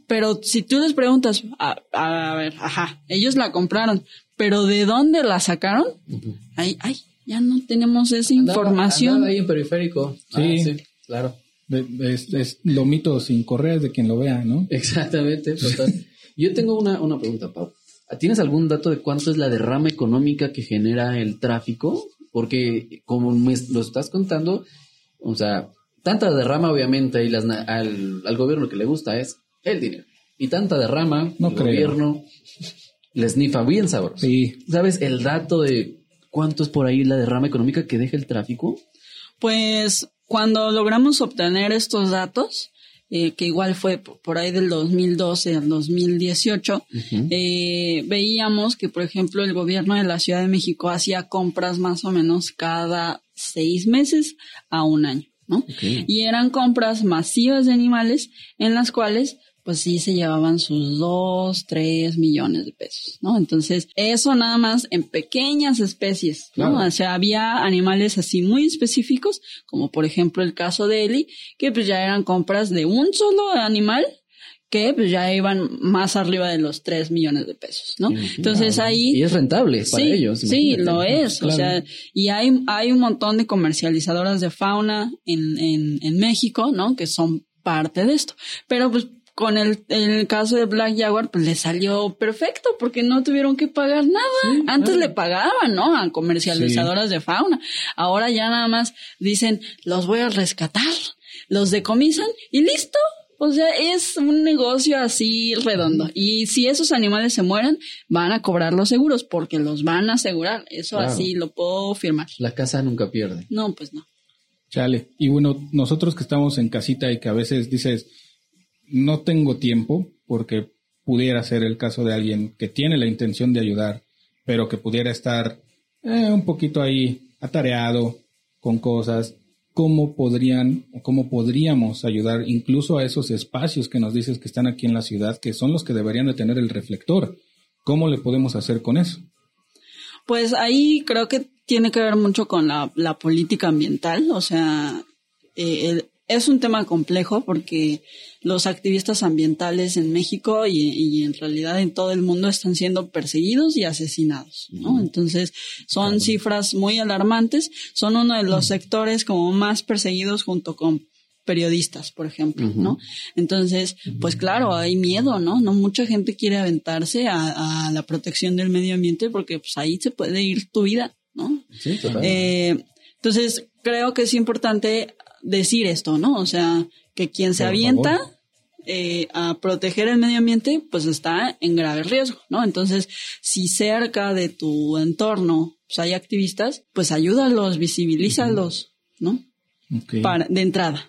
Speaker 4: Pero si tú les preguntas, a, a ver, ajá, ellos la compraron, pero ¿de dónde la sacaron? Ay, ay, ya no tenemos esa información.
Speaker 3: ahí en periférico. Sí, ah, sí claro.
Speaker 1: Es, lo mito sin correas de quien lo vea, ¿no?
Speaker 3: Exactamente. Yo tengo una, una pregunta, Pau. ¿Tienes algún dato de cuánto es la derrama económica que genera el tráfico? Porque como me lo estás contando, o sea, tanta derrama obviamente y las, al, al, gobierno que le gusta es el dinero. Y tanta derrama, no el gobierno les nifa bien sabroso. Sí. ¿Sabes el dato de ¿Cuánto es por ahí la derrama económica que deja el tráfico?
Speaker 4: Pues cuando logramos obtener estos datos, eh, que igual fue por ahí del 2012 al 2018, eh, veíamos que, por ejemplo, el gobierno de la Ciudad de México hacía compras más o menos cada seis meses a un año, ¿no? Y eran compras masivas de animales en las cuales pues sí se llevaban sus dos, tres millones de pesos, ¿no? Entonces, eso nada más en pequeñas especies, ¿no? O sea, había animales así muy específicos, como por ejemplo el caso de Eli, que pues ya eran compras de un solo animal que pues ya iban más arriba de los tres millones de pesos, ¿no? Entonces ahí...
Speaker 3: Y es rentable para ellos.
Speaker 4: Sí, lo es. O sea, y hay, hay un montón de comercializadoras de fauna en, en, en México, ¿no? Que son parte de esto. Pero pues con el, el caso de Black Jaguar, pues le salió perfecto porque no tuvieron que pagar nada. Antes le pagaban, ¿no? A comercializadoras de fauna. Ahora ya nada más dicen, los voy a rescatar, los decomisan y listo. O sea, es un negocio así redondo. Y si esos animales se mueren, van a cobrar los seguros porque los van a asegurar. Eso así lo puedo firmar.
Speaker 3: La casa nunca pierde.
Speaker 4: No, pues no.
Speaker 1: Chale. Y bueno, nosotros que estamos en casita y que a veces dices, no tengo tiempo porque pudiera ser el caso de alguien que tiene la intención de ayudar, pero que pudiera estar eh, un poquito ahí atareado con cosas. ¿Cómo podrían o cómo podríamos ayudar incluso a esos espacios que nos dices que están aquí en la ciudad, que son los que deberían de tener el reflector? ¿Cómo le podemos hacer con eso?
Speaker 4: Pues ahí creo que tiene que ver mucho con la, política ambiental, o sea, eh, es un tema complejo porque los activistas ambientales en México y, en realidad en todo el mundo están siendo perseguidos y asesinados, ¿no? Entonces son cifras muy alarmantes, son uno de los sectores como más perseguidos junto con periodistas, por ejemplo, ¿no? Entonces, pues claro, hay miedo, ¿no? No mucha gente quiere aventarse a, la protección del medio ambiente porque pues ahí se puede ir tu vida, ¿no? Sí, eh, entonces, creo que es importante decir esto, ¿no? O sea, que quien se avienta eh, a proteger el medio ambiente, pues está en grave riesgo, ¿no? Entonces, si cerca de tu entorno pues, hay activistas, pues ayúdalos, visibilízalos, ¿no? Para, de entrada.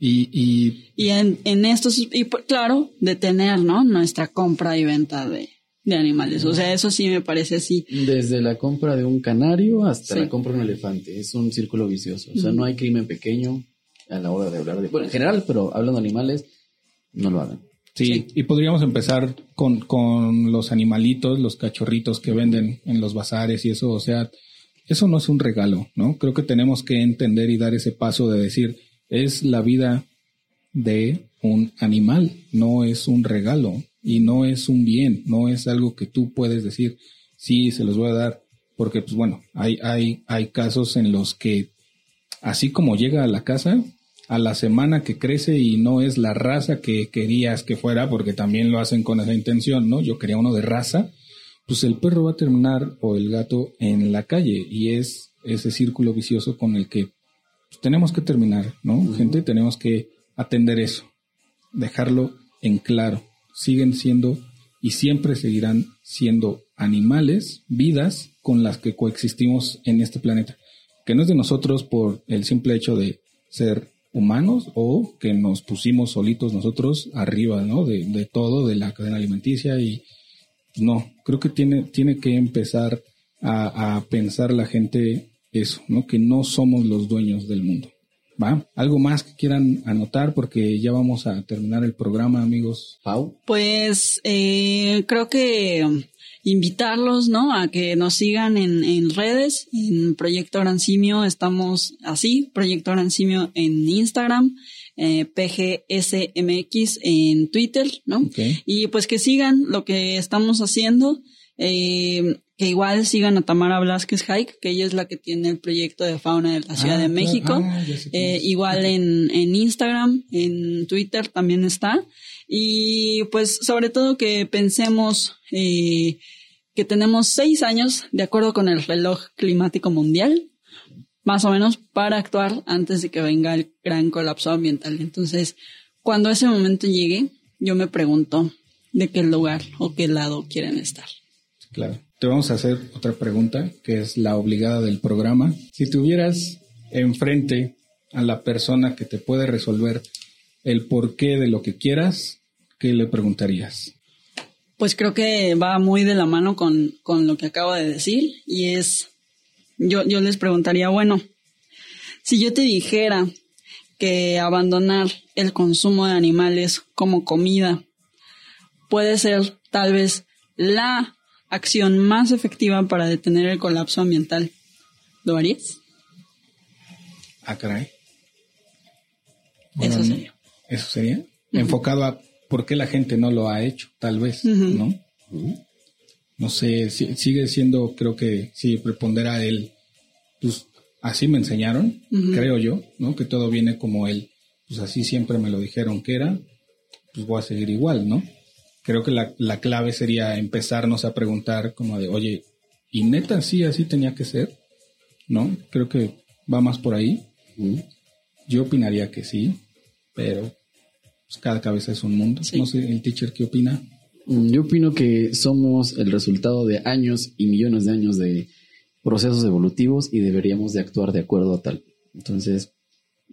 Speaker 1: y, y,
Speaker 4: y en, en estos, y claro, detener, ¿no? Nuestra compra y venta de, de animales. O sea, eso sí me parece así.
Speaker 3: Desde la compra de un canario hasta la compra de un elefante. Es un círculo vicioso. O sea, no hay crimen pequeño a la hora de hablar de... Bueno, en general, pero hablando de animales, no lo hagan.
Speaker 1: Sí, y podríamos empezar con, con los animalitos, los cachorritos que venden en los bazares y eso, o sea, eso no es un regalo, ¿no? Creo que tenemos que entender y dar ese paso de decir, es la vida de un animal, no es un regalo y no es un bien, no es algo que tú puedes decir, sí, se los voy a dar, porque pues bueno, hay, hay, hay casos en los que así como llega a la casa, a la semana que crece y no es la raza que querías que fuera, porque también lo hacen con esa intención, ¿no? Yo quería uno de raza, pues el perro va a terminar o el gato en la calle y es ese círculo vicioso con el que pues, tenemos que terminar, ¿no? Gente, tenemos que atender eso, dejarlo en claro. Siguen siendo y siempre seguirán siendo animales, vidas con las que coexistimos en este planeta, que no es de nosotros por el simple hecho de ser humanos o que nos pusimos solitos nosotros arriba, ¿no? De, todo, de la cadena alimenticia y no, creo que tiene, tiene que empezar a, pensar la gente eso, ¿no? Que no somos los dueños del mundo. ¿Va? ¿Algo más que quieran anotar? Porque ya vamos a terminar el programa, amigos.
Speaker 3: Pau.
Speaker 4: Pues eh, creo que invitarlos, ¿no? A que nos sigan en, en redes, en Proyecto Gran Simio, estamos así, Proyecto Gran Simio en Instagram, eh, PGSMX en Twitter, ¿no? Y pues que sigan lo que estamos haciendo, eh, que igual sigan a Tamara Blasquez Hike, que ella es la que tiene el proyecto de fauna de la Ciudad de ah, México. Ah, eh, igual en, en Instagram, en Twitter también está. Y pues sobre todo que pensemos eh, que tenemos seis años, de acuerdo con el reloj climático mundial, más o menos, para actuar antes de que venga el gran colapso ambiental. Entonces, cuando ese momento llegue, yo me pregunto de qué lugar o qué lado quieren estar.
Speaker 1: Claro. Te vamos a hacer otra pregunta, que es la obligada del programa. Si tuvieras enfrente a la persona que te puede resolver el porqué de lo que quieras, ¿qué le preguntarías?
Speaker 4: Pues creo que va muy de la mano con, con lo que acabo de decir y es, yo, yo les preguntaría, bueno, si yo te dijera que abandonar el consumo de animales como comida puede ser tal vez la acción más efectiva para detener el colapso ambiental, ¿lo harías?
Speaker 1: Ah, caray.
Speaker 4: eso sería.
Speaker 1: Eso sería. Enfocado a por qué la gente no lo ha hecho, tal vez, ¿no? No sé, sigue siendo, creo que sí, prepondera él. Pues así me enseñaron, creo yo, ¿no? Que todo viene como él. Pues así siempre me lo dijeron que era, pues voy a seguir igual, ¿no? Creo que la, la clave sería empezarnos a preguntar como de, oye, ¿y neta sí así tenía que ser? ¿No? Creo que va más por ahí. Yo opinaría que sí, pero pues, cada cabeza es un mundo. No sé, el teacher, ¿qué opina?
Speaker 3: Mm, yo opino que somos el resultado de años y millones de años de procesos evolutivos y deberíamos de actuar de acuerdo a tal. Entonces,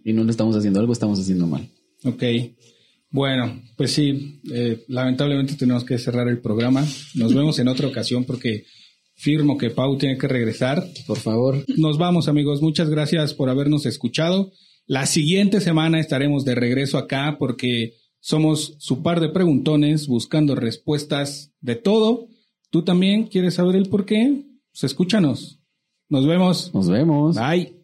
Speaker 3: y no le estamos haciendo algo, estamos haciendo mal.
Speaker 1: Ok. Bueno, pues sí, eh, lamentablemente tenemos que cerrar el programa. Nos vemos en otra ocasión porque firmo que Pau tiene que regresar.
Speaker 3: Por favor.
Speaker 1: Nos vamos amigos. Muchas gracias por habernos escuchado. La siguiente semana estaremos de regreso acá porque somos su par de preguntones buscando respuestas de todo. ¿Tú también quieres saber el por qué? Pues escúchanos. Nos vemos.
Speaker 3: Nos vemos.
Speaker 1: Bye.